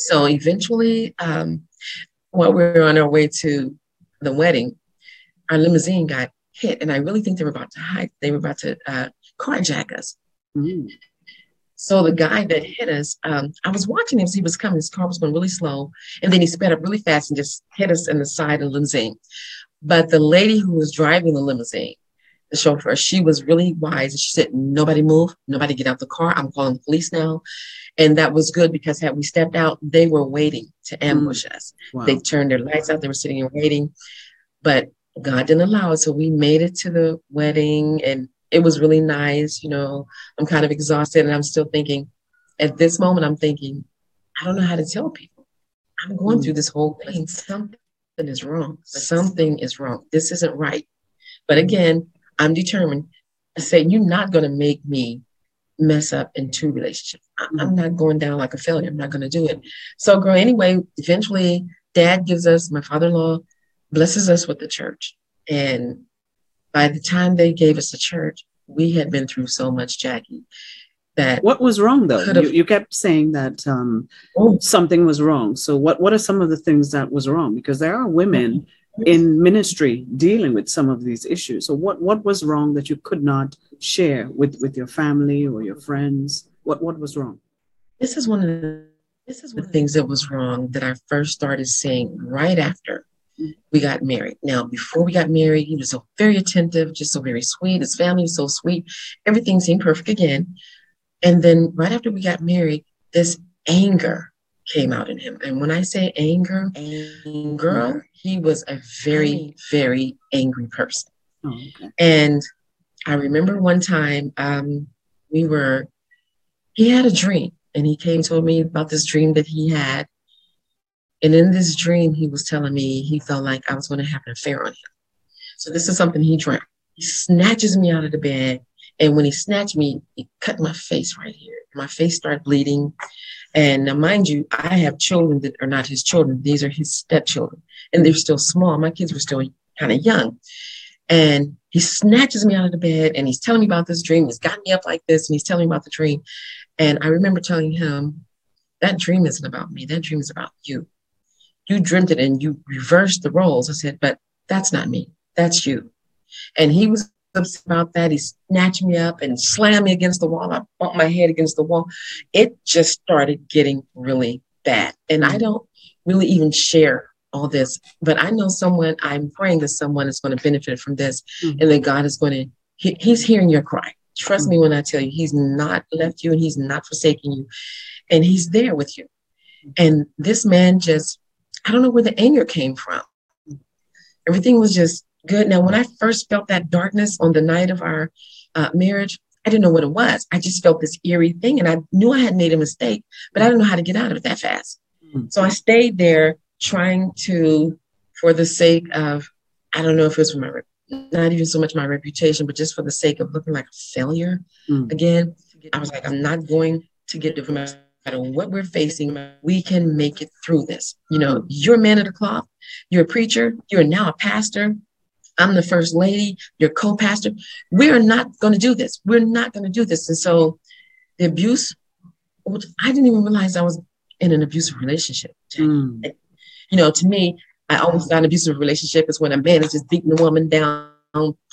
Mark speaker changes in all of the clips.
Speaker 1: So eventually, um, while we were on our way to the wedding, our limousine got hit, and I really think they were about to hide. They were about to uh, carjack us. Mm. So the guy that hit us, um, I was watching him as he was coming. His car was going really slow, and then he sped up really fast and just hit us in the side of the limousine. But the lady who was driving the limousine, the chauffeur, she was really wise. She said, "Nobody move, nobody get out the car. I'm calling the police now." And that was good because had we stepped out, they were waiting to mm. ambush mm. us. Wow. They turned their lights out. They were sitting and waiting, but God didn't allow it. So we made it to the wedding, and it was really nice. You know, I'm kind of exhausted, and I'm still thinking. At this moment, I'm thinking, I don't know how to tell people. I'm going mm. through this whole thing. Something is wrong. Something is wrong. This isn't right. But again, I'm determined to say, you're not going to make me mess up in two relationships. I'm not going down like a failure. I'm not going to do it. So, girl, anyway, eventually, dad gives us, my father in law blesses us with the church. And by the time they gave us the church, we had been through so much, Jackie. That
Speaker 2: what was wrong though? You, you, kept saying that um, oh. something was wrong. So what what are some of the things that was wrong? Because there are women in ministry dealing with some of these issues. So what what was wrong that you could not share with with your family or your friends? What what was wrong?
Speaker 1: This is one of the this is one of the things that was wrong that I first started saying right after we got married. Now, before we got married, he was so very attentive, just so very sweet. His family was so sweet. Everything seemed perfect again. And then right after we got married, this anger came out in him. And when I say anger, anger, he was a very, very angry person. Oh, okay. And I remember one time um, we were, he had a dream and he came told me about this dream that he had and in this dream, he was telling me he felt like I was going to have an affair on him. So this is something he dreamt. He snatches me out of the bed. And when he snatched me, he cut my face right here. My face started bleeding. And now, mind you, I have children that are not his children. These are his stepchildren. And they're still small. My kids were still kind of young. And he snatches me out of the bed and he's telling me about this dream. He's got me up like this and he's telling me about the dream. And I remember telling him, that dream isn't about me. That dream is about you you dreamt it and you reversed the roles. I said, but that's not me. That's you. And he was upset about that. He snatched me up and slammed me against the wall. I bumped my head against the wall. It just started getting really bad. And I don't really even share all this, but I know someone, I'm praying that someone is going to benefit from this mm-hmm. and that God is going to, he, he's hearing your cry. Trust mm-hmm. me when I tell you, he's not left you and he's not forsaking you. And he's there with you. And this man just I don't know where the anger came from. Everything was just good. Now, when I first felt that darkness on the night of our uh, marriage, I didn't know what it was. I just felt this eerie thing, and I knew I had made a mistake, but I didn't know how to get out of it that fast. Mm-hmm. So I stayed there trying to, for the sake of, I don't know if it was for my, not even so much my reputation, but just for the sake of looking like a failure mm-hmm. again. I was like, I'm not going to get divorced matter what we're facing, we can make it through this. You know, you're a man of the cloth, you're a preacher, you're now a pastor. I'm the first lady, you're co-pastor. We're not going to do this. We're not going to do this. And so the abuse, I didn't even realize I was in an abusive relationship. Mm. You know, to me, I always thought an abusive relationship is when a man is just beating a woman down,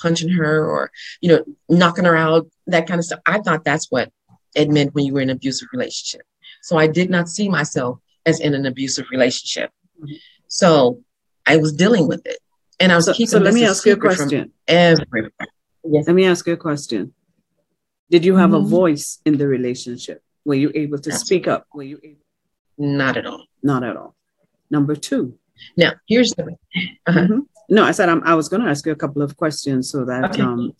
Speaker 1: punching her, or you know, knocking her out, that kind of stuff. I thought that's what it meant when you were in an abusive relationship. So I did not see myself as in an abusive relationship. So I was dealing with it. And I was
Speaker 2: so,
Speaker 1: keeping
Speaker 2: So let me ask you a question. Everybody. Yes. Let me ask you a question. Did you have mm-hmm. a voice in the relationship? Were you able to speak up? Were you able?
Speaker 1: Not at all.
Speaker 2: Not at all. Number two.
Speaker 1: Now, here's the. Uh-huh.
Speaker 2: Mm-hmm. No, I said I'm, i was going to ask you a couple of questions so that okay. um,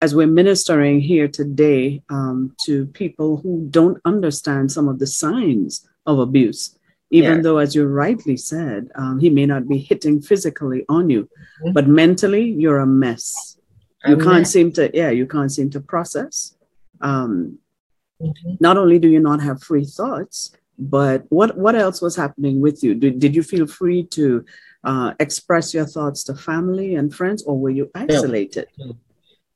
Speaker 2: as we're ministering here today um, to people who don't understand some of the signs of abuse, even yeah. though, as you rightly said, um, he may not be hitting physically on you, mm-hmm. but mentally, you're a mess. You I'm can't mess. seem to, yeah, you can't seem to process. Um, mm-hmm. Not only do you not have free thoughts, but what what else was happening with you? Did, did you feel free to uh, express your thoughts to family and friends, or were you isolated?
Speaker 1: No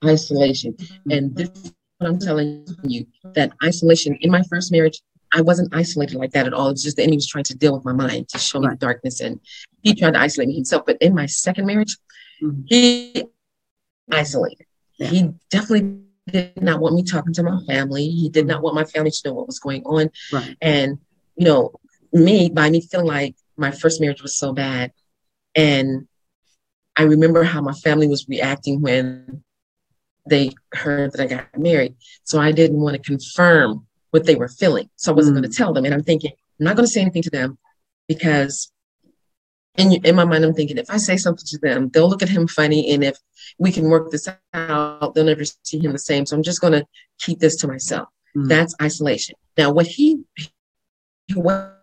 Speaker 1: isolation. And this is what I'm telling you that isolation in my first marriage, I wasn't isolated like that at all. It's just the enemy was trying to deal with my mind to show me right. the darkness, and he tried to isolate me himself. But in my second marriage, mm-hmm. he isolated. Yeah. He definitely did not want me talking to my family. He did not want my family to know what was going on. Right. And you know, me by me feeling like my first marriage was so bad, and I remember how my family was reacting when they heard that I got married. So I didn't want to confirm what they were feeling. So I wasn't mm. going to tell them. And I'm thinking, I'm not going to say anything to them because in, in my mind, I'm thinking if I say something to them, they'll look at him funny. And if we can work this out, they'll never see him the same. So I'm just going to keep this to myself. Mm. That's isolation. Now, what he, what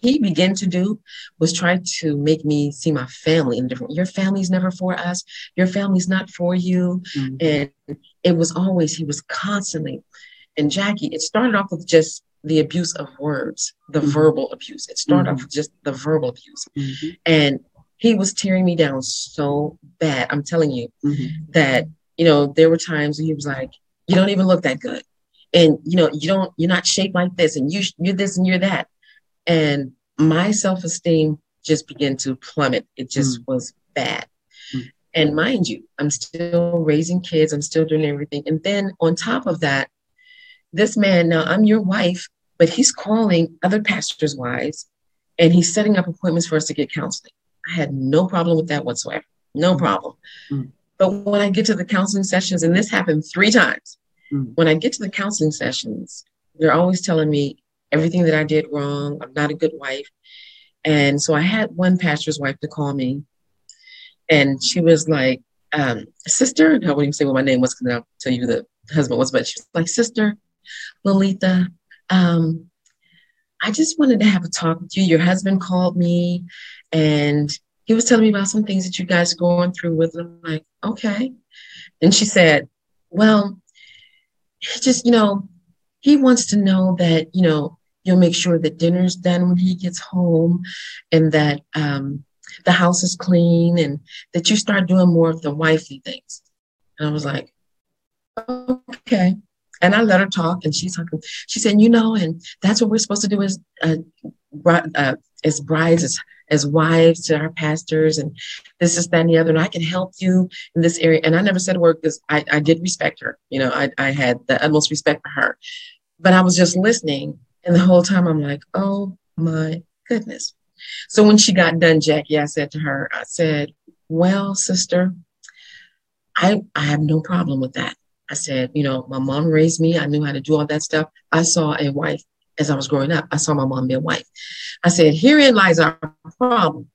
Speaker 1: he began to do was try to make me see my family in different your family's never for us your family's not for you mm. and it was always he was constantly and Jackie, it started off with just the abuse of words, the mm-hmm. verbal abuse. It started mm-hmm. off with just the verbal abuse. Mm-hmm. And he was tearing me down so bad. I'm telling you mm-hmm. that, you know, there were times he was like, you don't even look that good. And, you know, you don't, you're not shaped like this and you, you're this and you're that. And my self-esteem just began to plummet. It just mm. was bad. Mm. And mind you, I'm still raising kids. I'm still doing everything. And then on top of that, this man, now I'm your wife, but he's calling other pastors' wives and he's setting up appointments for us to get counseling. I had no problem with that whatsoever. No mm. problem. Mm. But when I get to the counseling sessions, and this happened three times, mm. when I get to the counseling sessions, they're always telling me everything that I did wrong. I'm not a good wife. And so I had one pastor's wife to call me, and she was like, um, Sister, I wouldn't even say what my name was because I'll tell you the husband was, but she was like, Sister, Lolita, um, I just wanted to have a talk with you. Your husband called me and he was telling me about some things that you guys are going through with. I'm like, okay. And she said, well, just, you know, he wants to know that, you know, you'll make sure that dinner's done when he gets home and that um, the house is clean and that you start doing more of the wifely things. And I was like, okay. And I let her talk, and she's talking. She said, "You know, and that's what we're supposed to do as uh, uh, as brides, as as wives to our pastors, and this is that and the other. And I can help you in this area." And I never said a word because I, I did respect her. You know, I I had the utmost respect for her, but I was just listening, and the whole time I'm like, "Oh my goodness." So when she got done, Jackie, I said to her, I said, "Well, sister." I, I have no problem with that. I said, you know, my mom raised me. I knew how to do all that stuff. I saw a wife as I was growing up. I saw my mom be a wife. I said, herein lies our problem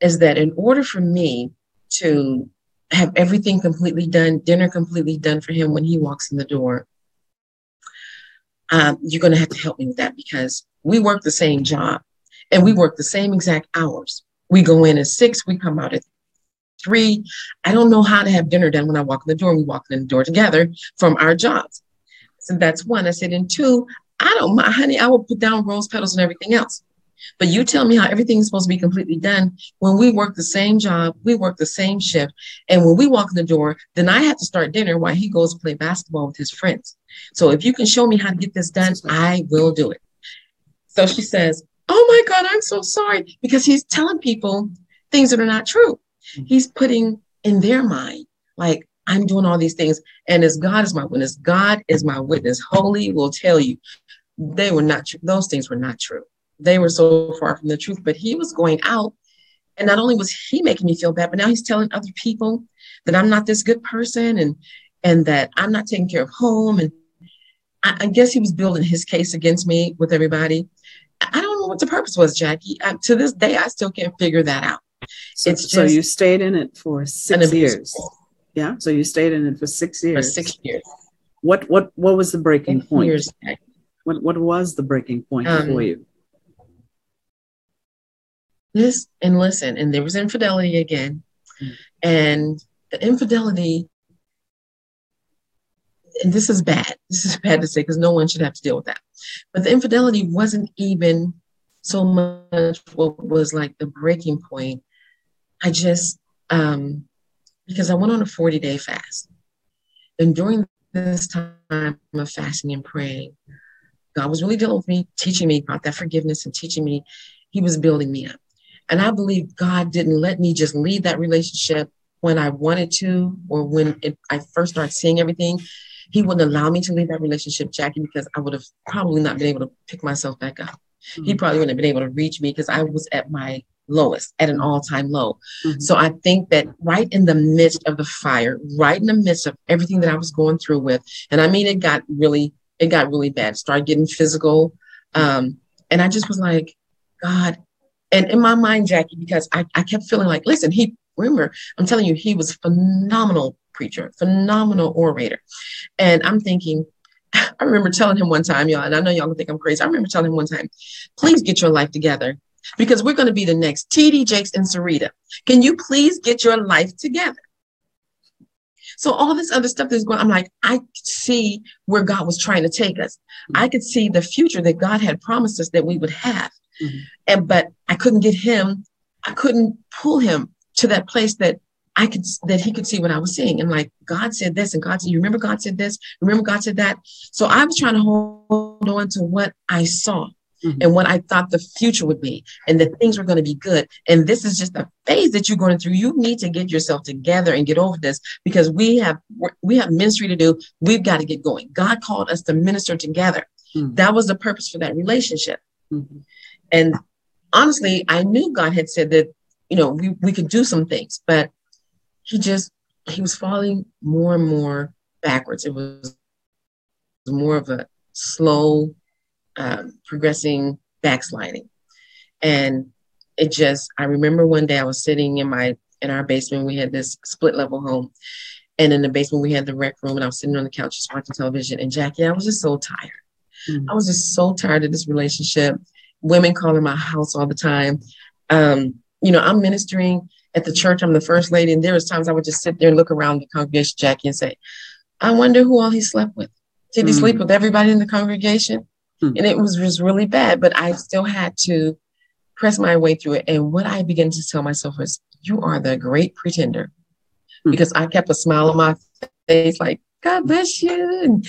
Speaker 1: is that in order for me to have everything completely done, dinner completely done for him when he walks in the door, um, you're going to have to help me with that because we work the same job and we work the same exact hours. We go in at six, we come out at Three, I don't know how to have dinner done when I walk in the door we walk in the door together from our jobs. So that's one. I said, and two, I don't mind, honey, I will put down rose petals and everything else. But you tell me how everything is supposed to be completely done when we work the same job, we work the same shift. And when we walk in the door, then I have to start dinner while he goes play basketball with his friends. So if you can show me how to get this done, I will do it. So she says, Oh my God, I'm so sorry. Because he's telling people things that are not true. He's putting in their mind, like, I'm doing all these things. And as God is my witness, God is my witness. Holy will tell you they were not true. Those things were not true. They were so far from the truth. But he was going out. And not only was he making me feel bad, but now he's telling other people that I'm not this good person and and that I'm not taking care of home. And I, I guess he was building his case against me with everybody. I don't know what the purpose was, Jackie. I, to this day, I still can't figure that out.
Speaker 2: So, it's so you stayed in it for six years. Yeah. So you stayed in it for six years.
Speaker 1: For six years.
Speaker 2: What what what was the breaking point? Years. What what was the breaking point um, for you?
Speaker 1: This and listen, and there was infidelity again, mm. and the infidelity. And this is bad. This is bad to say because no one should have to deal with that. But the infidelity wasn't even so much what was like the breaking point I just, um, because I went on a 40 day fast. And during this time of fasting and praying, God was really dealing with me, teaching me about that forgiveness and teaching me. He was building me up. And I believe God didn't let me just leave that relationship when I wanted to or when it, I first started seeing everything. He wouldn't allow me to leave that relationship, Jackie, because I would have probably not been able to pick myself back up. Mm-hmm. He probably wouldn't have been able to reach me because I was at my lowest, at an all time low. Mm-hmm. So I think that right in the midst of the fire, right in the midst of everything that I was going through with, and I mean, it got really, it got really bad, started getting physical. Um, and I just was like, God, and in my mind, Jackie, because I, I kept feeling like, listen, he, remember, I'm telling you, he was phenomenal preacher, phenomenal orator. And I'm thinking, I remember telling him one time, y'all, and I know y'all think I'm crazy. I remember telling him one time, please get your life together because we're going to be the next TD Jakes and Serita. Can you please get your life together? So all this other stuff that's going, I'm like, I see where God was trying to take us. I could see the future that God had promised us that we would have. Mm-hmm. And but I couldn't get him, I couldn't pull him to that place that I could that he could see what I was seeing. And like God said this, and God said, You remember God said this, remember God said that. So I was trying to hold on to what I saw. Mm-hmm. And what I thought the future would be, and that things were going to be good. And this is just a phase that you're going through. You need to get yourself together and get over this because we have we have ministry to do. We've got to get going. God called us to minister together. Mm-hmm. That was the purpose for that relationship. Mm-hmm. And honestly, I knew God had said that, you know, we, we could do some things, but he just, he was falling more and more backwards. It was more of a slow, um, progressing backsliding. And it just, I remember one day I was sitting in my, in our basement, we had this split level home. And in the basement, we had the rec room, and I was sitting on the couch just watching television. And Jackie, I was just so tired. Mm-hmm. I was just so tired of this relationship women calling my house all the time. Um, you know, I'm ministering at the church. I'm the first lady, and there was times I would just sit there and look around the congregation, Jackie, and say, "I wonder who all he slept with. Did he mm. sleep with everybody in the congregation?" Mm. And it was just really bad, but I still had to press my way through it. And what I began to tell myself was, "You are the great pretender," mm. because I kept a smile on my face, like "God bless you." And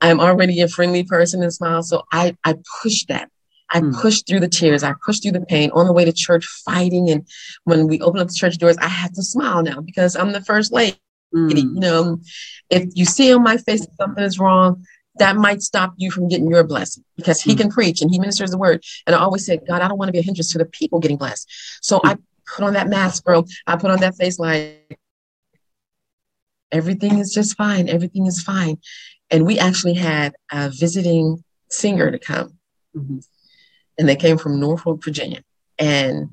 Speaker 1: I'm already a friendly person and smile, so I I pushed that I mm. pushed through the tears. I pushed through the pain on the way to church, fighting. And when we opened up the church doors, I had to smile now because I'm the first lady. Mm. You know, if you see on my face something is wrong, that might stop you from getting your blessing because he mm. can preach and he ministers the word. And I always said, God, I don't want to be a hindrance to the people getting blessed. So I put on that mask, girl. I put on that face like everything is just fine. Everything is fine. And we actually had a visiting singer to come. Mm-hmm and they came from Norfolk, Virginia. And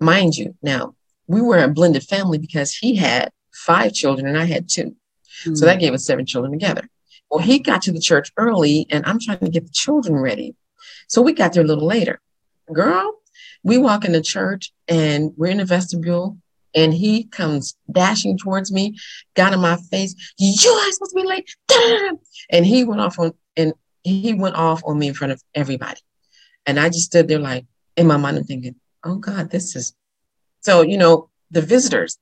Speaker 1: mind you, now we were a blended family because he had five children and I had 2 mm-hmm. So that gave us seven children together. Well, he got to the church early and I'm trying to get the children ready. So we got there a little later. Girl, we walk in the church and we're in the vestibule and he comes dashing towards me, got in my face. You are supposed to be late. And he went off on and he went off on me in front of everybody. And I just stood there like in my mind, I'm thinking, oh God, this is so, you know, the visitors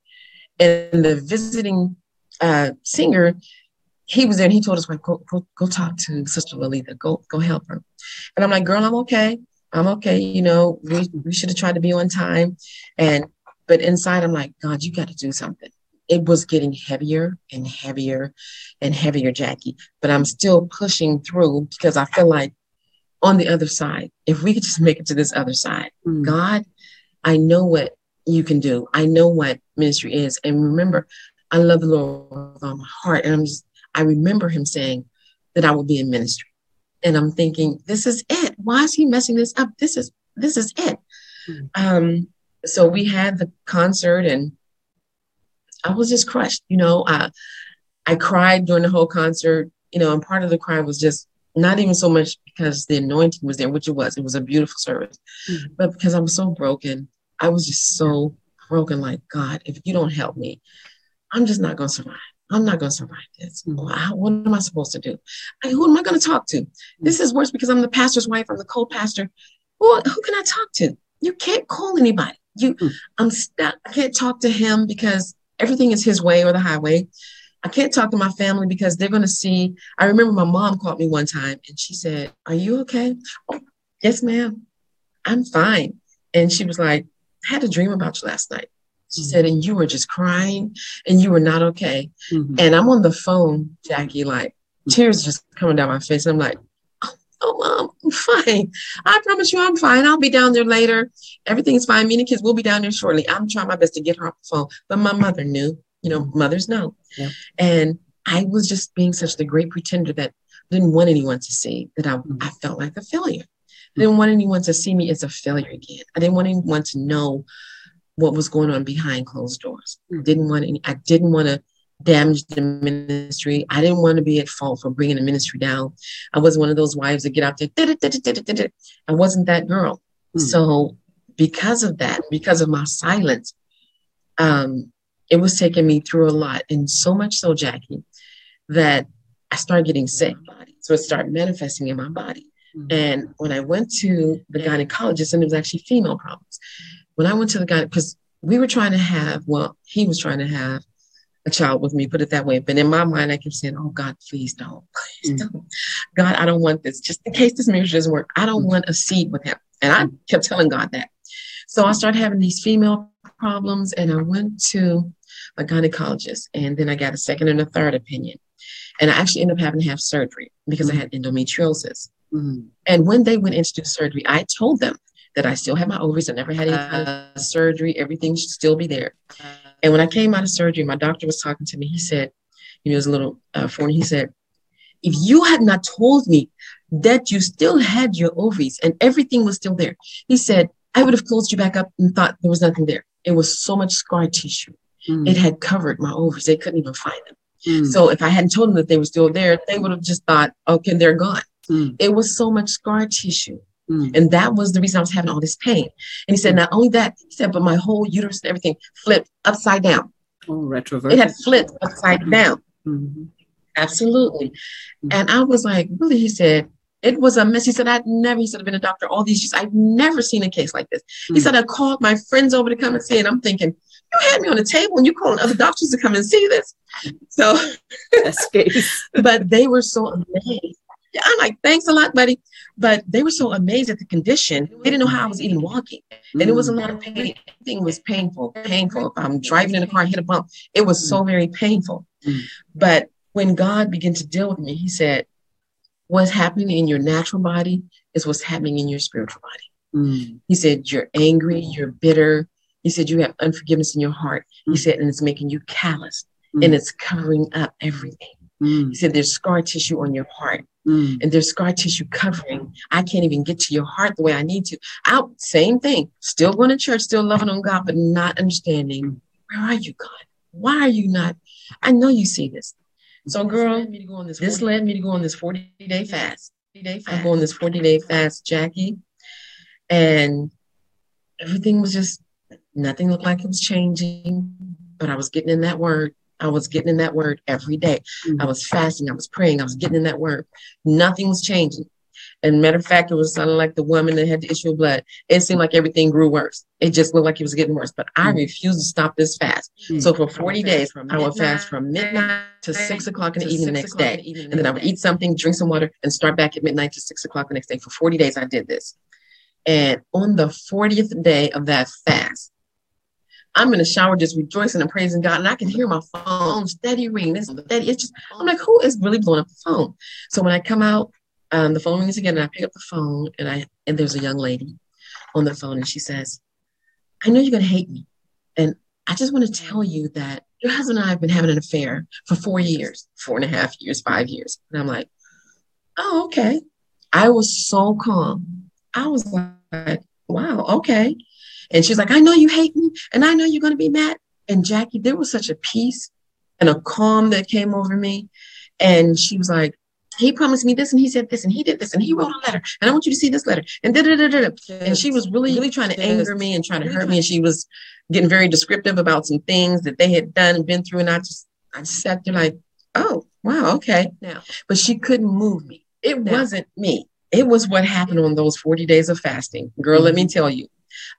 Speaker 1: and the visiting uh, singer, he was there and he told us, well, go, go, go talk to Sister Lolita, go, go help her. And I'm like, girl, I'm okay. I'm okay. You know, we, we should have tried to be on time. And, but inside, I'm like, God, you got to do something. It was getting heavier and heavier and heavier, Jackie, but I'm still pushing through because I feel like on the other side. If we could just make it to this other side, mm. God, I know what you can do. I know what ministry is. And remember, I love the Lord with all my heart. And I'm just, I remember him saying that I would be in ministry. And I'm thinking, this is it. Why is he messing this up? This is this is it. Mm. Um, so we had the concert and I was just crushed, you know. Uh, I cried during the whole concert, you know, and part of the cry was just not even so much because the anointing was there, which it was. It was a beautiful service, mm-hmm. but because I was so broken, I was just so broken. Like God, if you don't help me, I'm just not going to survive. I'm not going to survive this. What am I supposed to do? I, who am I going to talk to? This is worse because I'm the pastor's wife. I'm the co-pastor. Well, who can I talk to? You can't call anybody. You, mm. I'm stuck. I can't talk to him because everything is his way or the highway. I can't talk to my family because they're going to see. I remember my mom called me one time and she said, Are you okay? Oh, yes, ma'am. I'm fine. And she was like, I had a dream about you last night. She mm-hmm. said, and you were just crying and you were not okay. Mm-hmm. And I'm on the phone, Jackie, like mm-hmm. tears just coming down my face. I'm like, oh, oh, mom, I'm fine. I promise you I'm fine. I'll be down there later. Everything's fine. Me and the kids will be down there shortly. I'm trying my best to get her off the phone. But my mother knew, you know, mothers know. Yeah. And I was just being such the great pretender that didn't want anyone to see that I, mm-hmm. I felt like a failure. I didn't want anyone to see me as a failure again. I didn't want anyone to know what was going on behind closed doors. I didn't want any, I didn't want to damage the ministry. I didn't want to be at fault for bringing the ministry down. I wasn't one of those wives that get out there. I wasn't that girl. Mm. So because of that, because of my silence, um, it was taking me through a lot. And so much so, Jackie, that I started getting sick. So it started manifesting in my body. Mm-hmm. And when I went to the gynecologist, and it was actually female problems. When I went to the guy, because we were trying to have, well, he was trying to have a child with me, put it that way. But in my mind, I kept saying, Oh God, please don't. Please mm-hmm. don't. God, I don't want this. Just in case this marriage doesn't work, I don't mm-hmm. want a seed with him. And I kept telling God that. So I started having these female problems and I went to a gynecologist and then I got a second and a third opinion. And I actually ended up having to have surgery because mm-hmm. I had endometriosis. Mm-hmm. And when they went in to do surgery, I told them that I still had my ovaries. I never had any kind of surgery. Everything should still be there. And when I came out of surgery, my doctor was talking to me. He said, you know, it was a little uh. He said, if you had not told me that you still had your ovaries and everything was still there, he said, I would have closed you back up and thought there was nothing there. It was so much scar tissue. Mm. It had covered my ovaries. They couldn't even find them. Mm. So if I hadn't told them that they were still there, they would have just thought, okay, they're gone. Mm. It was so much scar tissue. Mm. And that was the reason I was having all this pain. And he said, not only that, he said, but my whole uterus and everything flipped upside down.
Speaker 2: Oh, retroverted.
Speaker 1: It had flipped upside down. Mm-hmm. Absolutely. Mm-hmm. And I was like, really? He said, it was a mess. He said, I'd never, he said, I've been a doctor all these years. I've never seen a case like this. Mm-hmm. He mm. said, I called my friends over to come and see it. I'm thinking, you had me on the table and you calling other doctors to come and see this. So, but they were so amazed. Yeah, I'm like, thanks a lot, buddy. But they were so amazed at the condition. They didn't know how I was even walking. And it was a lot of pain. Everything was painful, painful. If I'm driving in a car, hit a bump, it was so very painful. But when God began to deal with me, he said, what's happening in your natural body is what's happening in your spiritual body. Mm. He said, You're angry, you're bitter, he said, You have unforgiveness in your heart. He mm. said, And it's making you callous and it's covering up everything. Mm-hmm. He said, There's scar tissue on your heart mm. and there's scar tissue covering. I can't even get to your heart the way I need to. Out, same thing. Still going to church, still loving on God, but not understanding where are you, God? Why are you not? I know you see this. So, girl, this, this led me to go on this 40 day fast. I'm going this 40 day fast, Jackie. And everything was just Nothing looked like it was changing, but I was getting in that word. I was getting in that word every day. Mm-hmm. I was fasting. I was praying. I was getting in that word. Nothing was changing. And matter of fact, it was sounding like the woman that had the issue of blood. It seemed like everything grew worse. It just looked like it was getting worse. But I mm-hmm. refused to stop this fast. Mm-hmm. So for 40 days, I would fast from midnight to six o'clock in the evening the next day. And then I would eat something, drink some water, and start back at midnight to six o'clock the next day. For 40 days, I did this. And on the 40th day of that fast, I'm in the shower just rejoicing and praising God, and I can hear my phone steady ring. This steady. It's just I'm like, who is really blowing up the phone? So when I come out, um, the phone rings again, and I pick up the phone, and I and there's a young lady on the phone, and she says, "I know you're gonna hate me, and I just want to tell you that your husband and I have been having an affair for four years, four and a half years, five years." And I'm like, "Oh, okay." I was so calm. I was like, "Wow, okay." And she's like, I know you hate me and I know you're going to be mad. And Jackie, there was such a peace and a calm that came over me. And she was like, he promised me this and he said this and he did this and he wrote a letter and I want you to see this letter and da da da da. And she was really, really trying to anger me and trying to hurt me. And she was getting very descriptive about some things that they had done and been through. And I just, I just sat there like, oh, wow, okay. Now, but she couldn't move me. It now. wasn't me. It was what happened on those 40 days of fasting. Girl, mm-hmm. let me mm-hmm. tell you,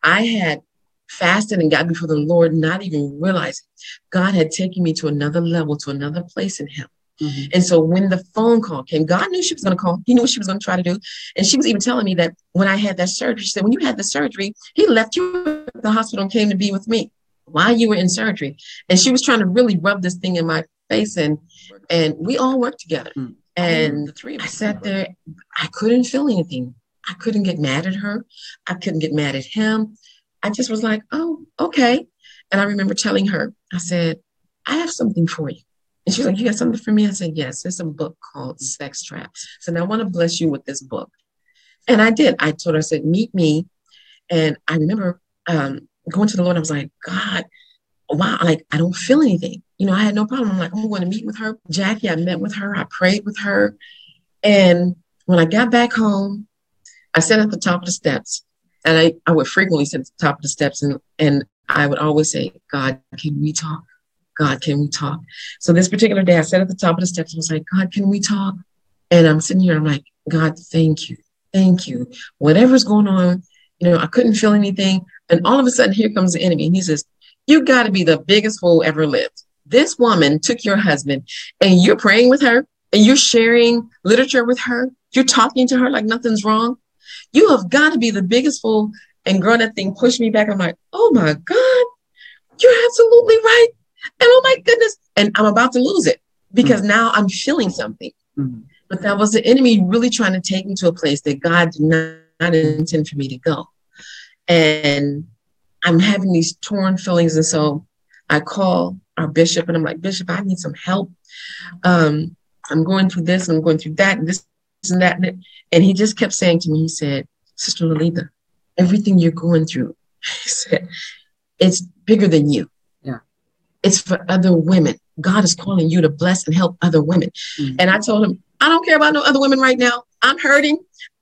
Speaker 1: I had fasted and got before the Lord, not even realizing God had taken me to another level, to another place in Him. Mm-hmm. And so when the phone call came, God knew she was going to call. He knew what she was going to try to do. And she was even telling me that when I had that surgery, she said, when you had the surgery, he left you at the hospital and came to be with me while you were in surgery. And she was trying to really rub this thing in my face. And and we all worked together. Mm-hmm. And the three I sat there, I couldn't feel anything. I couldn't get mad at her. I couldn't get mad at him. I just was like, oh, okay. And I remember telling her, I said, I have something for you. And she's like, You got something for me? I said, Yes, there's a book called Sex Traps. So now I want to bless you with this book. And I did. I told her, I said, Meet me. And I remember um, going to the Lord. I was like, God, wow, like I don't feel anything. You know, I had no problem. I'm like, I'm going to meet with her. Jackie, I met with her. I prayed with her. And when I got back home, I sat at the top of the steps and I, I would frequently sit at the top of the steps and, and I would always say, God, can we talk? God, can we talk? So this particular day, I sat at the top of the steps and was like, God, can we talk? And I'm sitting here, I'm like, God, thank you. Thank you. Whatever's going on, you know, I couldn't feel anything. And all of a sudden, here comes the enemy. And he says, You got to be the biggest fool ever lived. This woman took your husband and you're praying with her and you're sharing literature with her. You're talking to her like nothing's wrong. You have got to be the biggest fool. And girl, that thing pushed me back. I'm like, oh my God, you're absolutely right. And oh my goodness. And I'm about to lose it because mm-hmm. now I'm feeling something. Mm-hmm. But that was the enemy really trying to take me to a place that God did not, not intend for me to go. And I'm having these torn feelings. And so I call our bishop and I'm like, Bishop, I need some help. Um, I'm going through this and I'm going through that and this and that. And he just kept saying to me, he said, Sister Lolita, everything you're going through, he said, it's bigger than you. Yeah. It's for other women. God is calling you to bless and help other women. Mm-hmm. And I told him, I don't care about no other women right now. I'm hurting.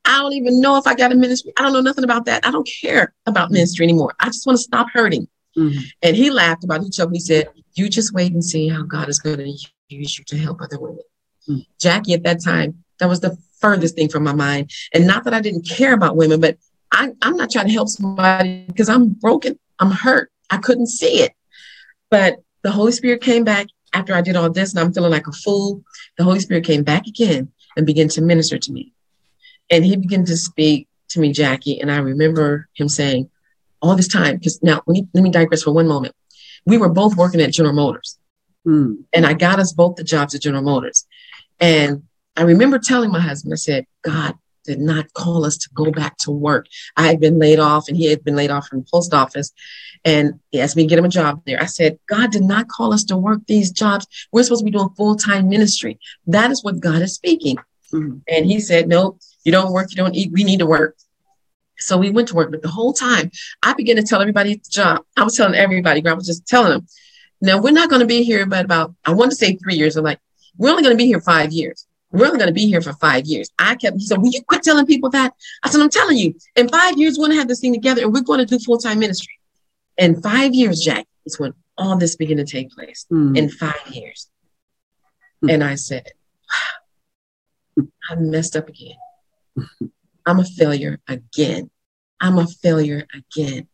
Speaker 1: I don't even know if I got a ministry. I don't know nothing about that. I don't care about mm-hmm. ministry anymore. I just want to stop hurting. Mm-hmm. And he laughed about it. He choked. He said, You just wait and see how God is going to use you to help other women. Mm-hmm. Jackie, at that time, that was the furthest thing from my mind. And not that I didn't care about women, but I, I'm not trying to help somebody because I'm broken. I'm hurt. I couldn't see it. But the Holy Spirit came back after I did all this and I'm feeling like a fool. The Holy Spirit came back again and began to minister to me. And he began to speak to me, Jackie. And I remember him saying all this time, because now let me, let me digress for one moment. We were both working at General Motors. Hmm. And I got us both the jobs at General Motors. And I remember telling my husband, I said, God, did not call us to go back to work. I had been laid off and he had been laid off from the post office. And he asked me to get him a job there. I said, God did not call us to work these jobs. We're supposed to be doing full time ministry. That is what God is speaking. Mm-hmm. And he said, No, you don't work, you don't eat. We need to work. So we went to work. But the whole time, I began to tell everybody at the job. I was telling everybody, I was just telling them, now we're not going to be here but about, I want to say three years. I'm like, we're only going to be here five years. We're only going to be here for five years. I kept, he said, Will you quit telling people that? I said, I'm telling you, in five years, we're going to have this thing together and we're going to do full time ministry. In five years, Jack, is when all this began to take place. Mm. In five years. Mm. And I said, Wow, I messed up again. I'm a failure again. I'm a failure again.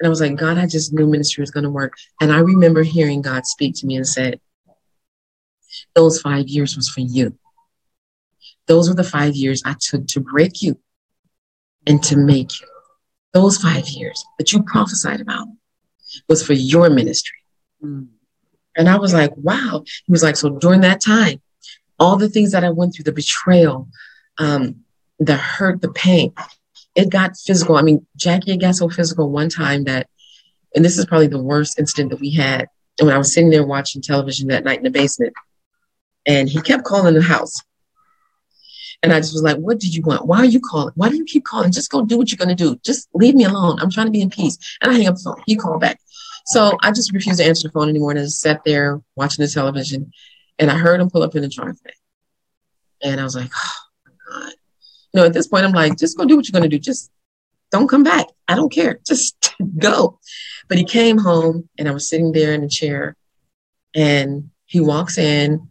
Speaker 1: And I was like, God, I just knew ministry was going to work. And I remember hearing God speak to me and said, Those five years was for you. Those were the five years I took to break you and to make you. Those five years that you prophesied about was for your ministry. Mm. And I was like, wow. He was like, so during that time, all the things that I went through, the betrayal, um, the hurt, the pain, it got physical. I mean, Jackie, it got so physical one time that, and this is probably the worst incident that we had. And when I was sitting there watching television that night in the basement, and he kept calling the house. And I just was like, what did you want? Why are you calling? Why do you keep calling? Just go do what you're going to do. Just leave me alone. I'm trying to be in peace. And I hang up the phone. He called back. So I just refused to answer the phone anymore. And I just sat there watching the television. And I heard him pull up in the driveway. And I was like, oh my God. You know, at this point, I'm like, just go do what you're going to do. Just don't come back. I don't care. Just go. But he came home and I was sitting there in a chair and he walks in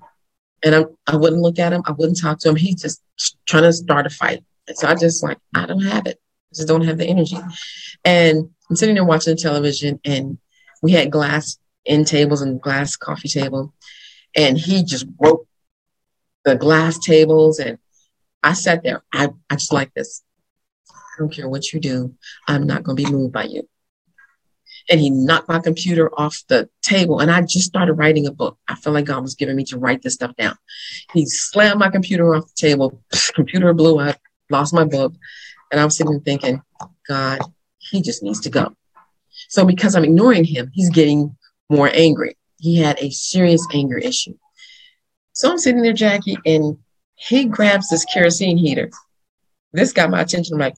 Speaker 1: and I, I wouldn't look at him. I wouldn't talk to him. He's just trying to start a fight. And so I just like, I don't have it. I just don't have the energy. And I'm sitting there watching the television, and we had glass end tables and glass coffee table, and he just broke the glass tables, and I sat there. I, I just like this. I don't care what you do. I'm not going to be moved by you. And he knocked my computer off the table, and I just started writing a book. I felt like God was giving me to write this stuff down. He slammed my computer off the table. Computer blew up. Lost my book, and I was sitting thinking, God, he just needs to go. So because I'm ignoring him, he's getting more angry. He had a serious anger issue. So I'm sitting there, Jackie, and he grabs this kerosene heater. This got my attention. I'm like,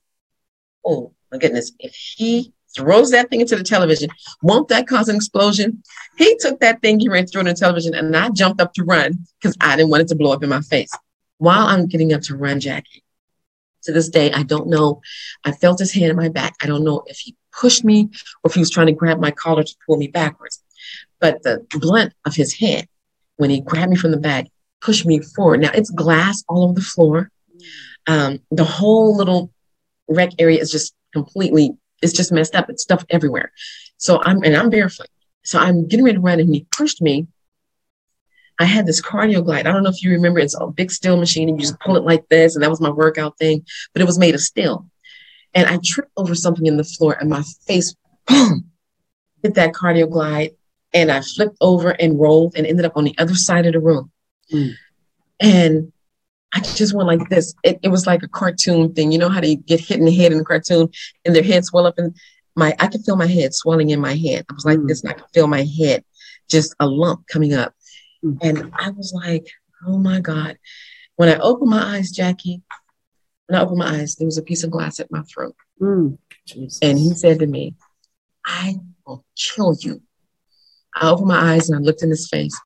Speaker 1: oh my goodness, if he throws that thing into the television, won't that cause an explosion? He took that thing, he ran through in the television, and I jumped up to run because I didn't want it to blow up in my face. While I'm getting up to run, Jackie, to this day, I don't know. I felt his hand in my back. I don't know if he pushed me or if he was trying to grab my collar to pull me backwards. But the blunt of his hand, when he grabbed me from the back, pushed me forward. Now it's glass all over the floor. Um, the whole little rec area is just completely, it's just messed up. It's stuff everywhere. So I'm, and I'm barefoot. So I'm getting ready to run and he pushed me I had this cardio glide. I don't know if you remember, it's a big steel machine and you just pull it like this. And that was my workout thing, but it was made of steel. And I tripped over something in the floor and my face, boom, hit that cardio glide. And I flipped over and rolled and ended up on the other side of the room. Mm. And I just went like this. It, it, was like a cartoon thing. You know how they get hit in the head in a cartoon and their head swell up and my I could feel my head swelling in my head. I was like mm. this and I could feel my head, just a lump coming up. And I was like, oh my God. When I opened my eyes, Jackie, when I opened my eyes, there was a piece of glass at my throat. Mm, and he said to me, I will kill you. I opened my eyes and I looked in his face.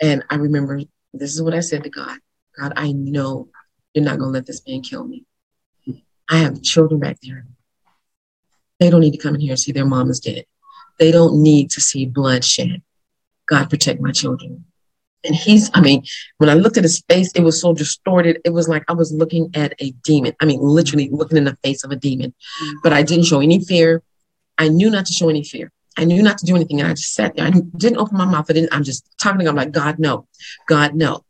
Speaker 1: And I remember this is what I said to God God, I know you're not going to let this man kill me. I have children back there. They don't need to come in here and see their mom is dead. They don't need to see bloodshed. God protect my children. And he's, I mean, when I looked at his face, it was so distorted. It was like I was looking at a demon. I mean, literally looking in the face of a demon. Mm-hmm. But I didn't show any fear. I knew not to show any fear. I knew not to do anything. And I just sat there. I didn't open my mouth. I didn't, I'm just talking to God. I'm like, God, no. God, no.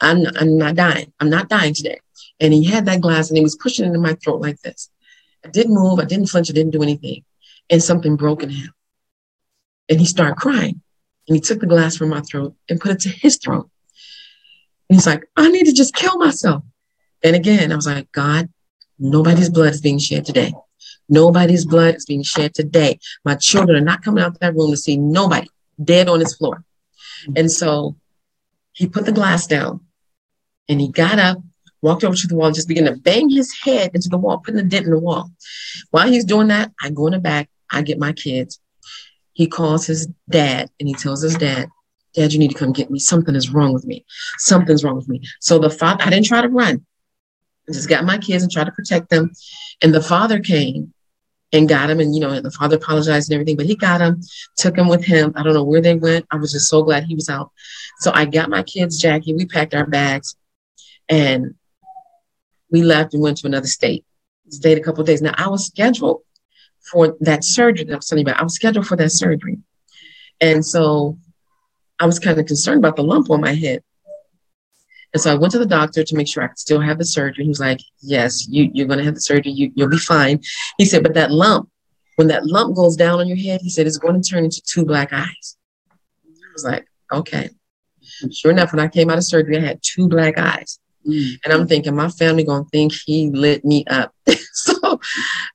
Speaker 1: I'm, I'm not dying. I'm not dying today. And he had that glass and he was pushing it into my throat like this. I didn't move. I didn't flinch. I didn't do anything. And something broke in him. And he started crying. And he took the glass from my throat and put it to his throat. And he's like, I need to just kill myself. And again, I was like, God, nobody's blood is being shed today. Nobody's blood is being shed today. My children are not coming out of that room to see nobody dead on his floor. And so he put the glass down and he got up, walked over to the wall, and just began to bang his head into the wall, putting a dent in the wall. While he's doing that, I go in the back, I get my kids, he calls his dad and he tells his dad, Dad, you need to come get me. Something is wrong with me. Something's wrong with me. So the father, I didn't try to run. I just got my kids and tried to protect them. And the father came and got him. And, you know, the father apologized and everything, but he got him, took him with him. I don't know where they went. I was just so glad he was out. So I got my kids, Jackie. We packed our bags and we left and went to another state. Stayed a couple days. Now I was scheduled for that surgery that I was telling you about. I was scheduled for that surgery. And so I was kind of concerned about the lump on my head. And so I went to the doctor to make sure I could still have the surgery. He was like, Yes, you, you're going to have the surgery. You, you'll be fine. He said, But that lump, when that lump goes down on your head, he said, it's going to turn into two black eyes. I was like, Okay. Sure enough, when I came out of surgery, I had two black eyes. Mm. And I'm thinking, my family going to think he lit me up. so,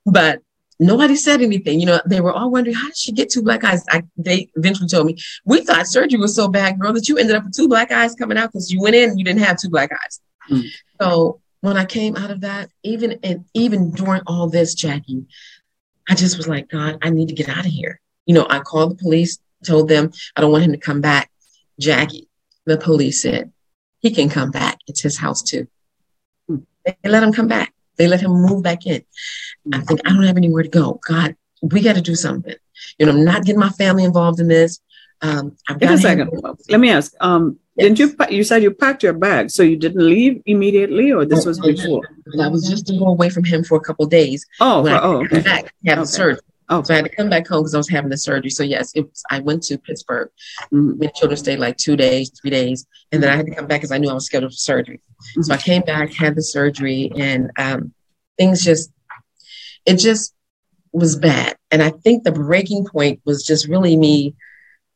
Speaker 1: but nobody said anything. You know, they were all wondering how did she get two black eyes. I, they eventually told me we thought surgery was so bad, girl, that you ended up with two black eyes coming out because you went in and you didn't have two black eyes. Mm. So when I came out of that, even and even during all this, Jackie, I just was like, God, I need to get out of here. You know, I called the police, told them I don't want him to come back. Jackie, the police said he can come back. It's his house too. Mm. They let him come back. They let him move back in. I think I don't have anywhere to go. God, we got to do something. You know, I'm not getting my family involved in this. Um,
Speaker 2: I've got a second. Let me ask. Um, yes. Didn't you? You said you packed your bag, so you didn't leave immediately, or this was before?
Speaker 1: I was just to go away from him for a couple days.
Speaker 2: Oh, oh, okay.
Speaker 1: back, have okay. surgery. Oh. So I had to come back home because I was having the surgery. So yes, it was, I went to Pittsburgh. Mm-hmm. My children stayed like two days, three days, and then I had to come back because I knew I was scheduled for surgery. Mm-hmm. So I came back, had the surgery, and um, things just, it just was bad. And I think the breaking point was just really me,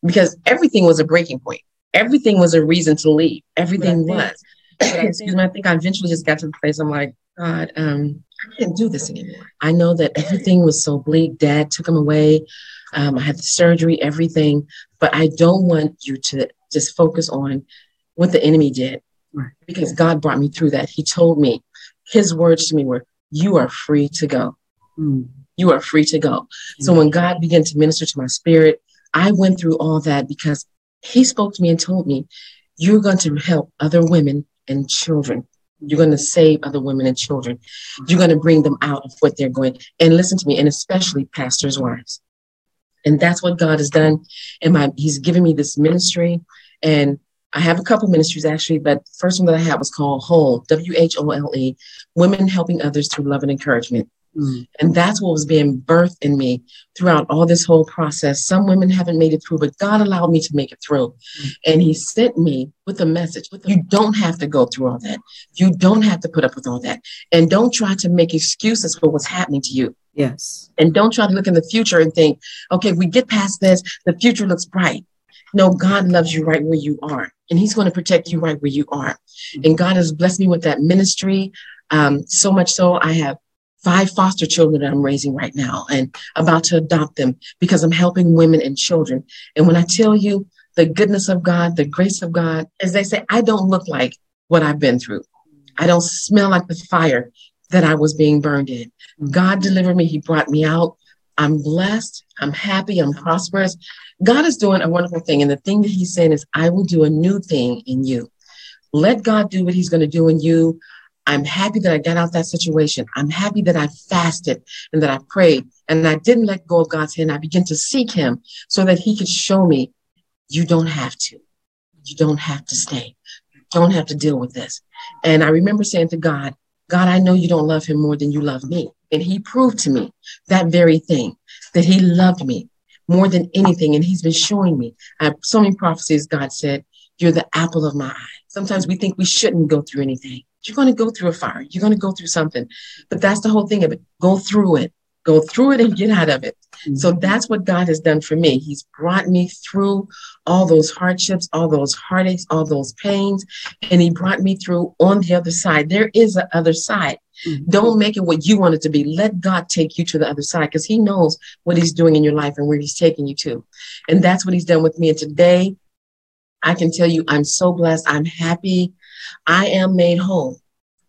Speaker 1: because everything was a breaking point. Everything was a reason to leave. Everything was. excuse me. I think I eventually just got to the place I'm like, God, um, I can't do this anymore. I know that everything was so bleak. Dad took him away. Um, I had the surgery, everything, but I don't want you to just focus on what the enemy did right. because God brought me through that. He told me, his words to me were, You are free to go. Mm. You are free to go. Mm. So when God began to minister to my spirit, I went through all that because he spoke to me and told me, You're going to help other women and children you're going to save other women and children. You're going to bring them out of what they're going. And listen to me, and especially pastors' wives. And that's what God has done. And my, He's given me this ministry. And I have a couple ministries actually, but the first one that I had was called Whole, W H O L E, Women Helping Others Through Love and Encouragement. Mm. And that's what was being birthed in me throughout all this whole process. Some women haven't made it through, but God allowed me to make it through. Mm. And He sent me with a message. You don't have to go through all that. You don't have to put up with all that. And don't try to make excuses for what's happening to you.
Speaker 2: Yes.
Speaker 1: And don't try to look in the future and think, okay, we get past this, the future looks bright. No, God loves you right where you are, and He's going to protect you right where you are. Mm. And God has blessed me with that ministry. Um, so much so, I have five foster children that I'm raising right now and about to adopt them because I'm helping women and children. And when I tell you the goodness of God, the grace of God, as they say, I don't look like what I've been through. I don't smell like the fire that I was being burned in. God delivered me. He brought me out. I'm blessed. I'm happy. I'm prosperous. God is doing a wonderful thing. And the thing that he's saying is, I will do a new thing in you. Let God do what he's going to do in you. I'm happy that I got out that situation. I'm happy that I fasted and that I prayed and I didn't let go of God's hand. I began to seek him so that he could show me you don't have to. You don't have to stay. You don't have to deal with this. And I remember saying to God, God, I know you don't love him more than you love me. And he proved to me that very thing, that he loved me more than anything. And he's been showing me. I have so many prophecies, God said, you're the apple of my eye. Sometimes we think we shouldn't go through anything. You're going to go through a fire. You're going to go through something. But that's the whole thing of it. Go through it. Go through it and get out of it. Mm-hmm. So that's what God has done for me. He's brought me through all those hardships, all those heartaches, all those pains, and He brought me through on the other side. There is an other side. Mm-hmm. Don't make it what you want it to be. Let God take you to the other side because He knows what He's doing in your life and where He's taking you to. And that's what He's done with me. And today, I can tell you, I'm so blessed. I'm happy. I am made whole.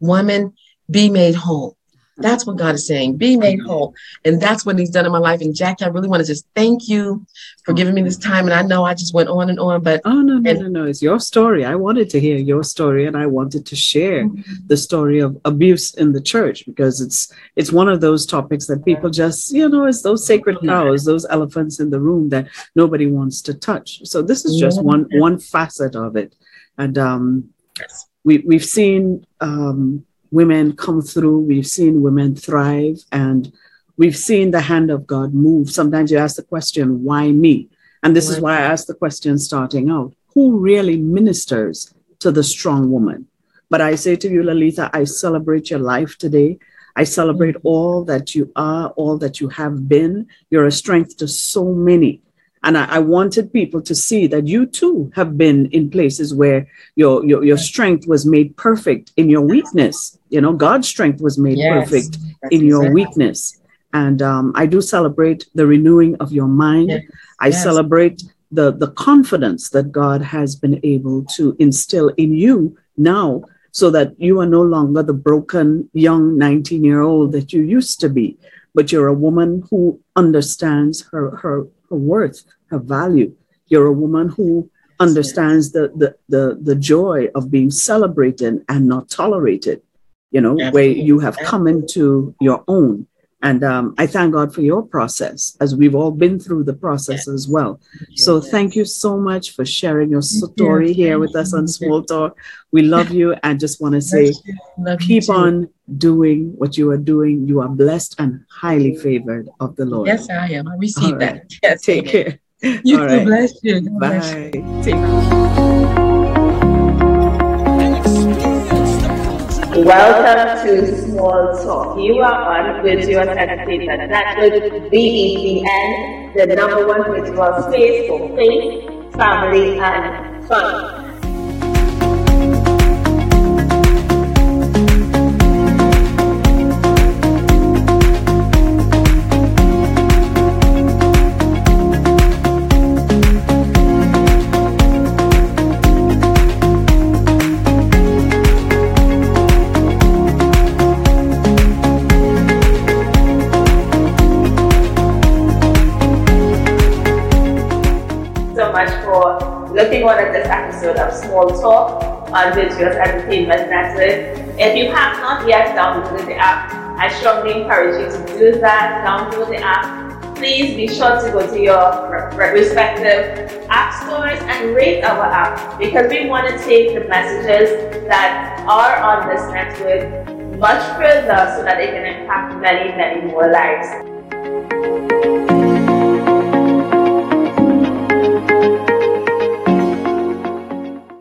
Speaker 1: Woman, be made whole. That's what God is saying. Be made whole. And that's what he's done in my life. And Jackie, I really want to just thank you for giving me this time. And I know I just went on and on, but
Speaker 2: Oh no, no, and, no, no. It's your story. I wanted to hear your story and I wanted to share mm-hmm. the story of abuse in the church because it's it's one of those topics that people just, you know, it's those sacred cows, those elephants in the room that nobody wants to touch. So this is just one one facet of it. And um yes we, we've seen um, women come through, we've seen women thrive, and we've seen the hand of God move. Sometimes you ask the question, why me? And this why? is why I asked the question starting out who really ministers to the strong woman? But I say to you, Lalitha, I celebrate your life today. I celebrate mm-hmm. all that you are, all that you have been. You're a strength to so many. And I, I, wanted people to see that you too have been in places where your, your, your strength was made perfect in your weakness. You know, God's strength was made yes, perfect in your exactly. weakness. And um, I do celebrate the renewing of your mind. Yes, I yes. celebrate the, the confidence that God has been able to instill in you now so that you are no longer the broken young 19 year old that you used to be, but you're a woman who understands her, her her worth, her value. You're a woman who understands the, the, the, the joy of being celebrated and not tolerated, you know, Absolutely. where you have come into your own And um, I thank God for your process, as we've all been through the process as well. So thank you so much for sharing your story here with us on Small Talk. We love you and just want to say, keep on doing what you are doing. You are blessed and highly favored of the Lord.
Speaker 1: Yes, I am. I receive
Speaker 2: right.
Speaker 1: that. Yes,
Speaker 2: Take care.
Speaker 1: You
Speaker 2: All
Speaker 1: too.
Speaker 2: right.
Speaker 1: Bless you. God bless you.
Speaker 2: Bye. Take
Speaker 3: Welcome to Small Talk. You are on with your entertainment network, BETN, the end, the number one virtual space for faith, family, and fun. If you have not yet downloaded the app, I strongly encourage you to do that. Download the app. Please be sure to go to your respective app stores and rate our app because we want to take the messages that are on this network much further so that they can impact many, many more lives.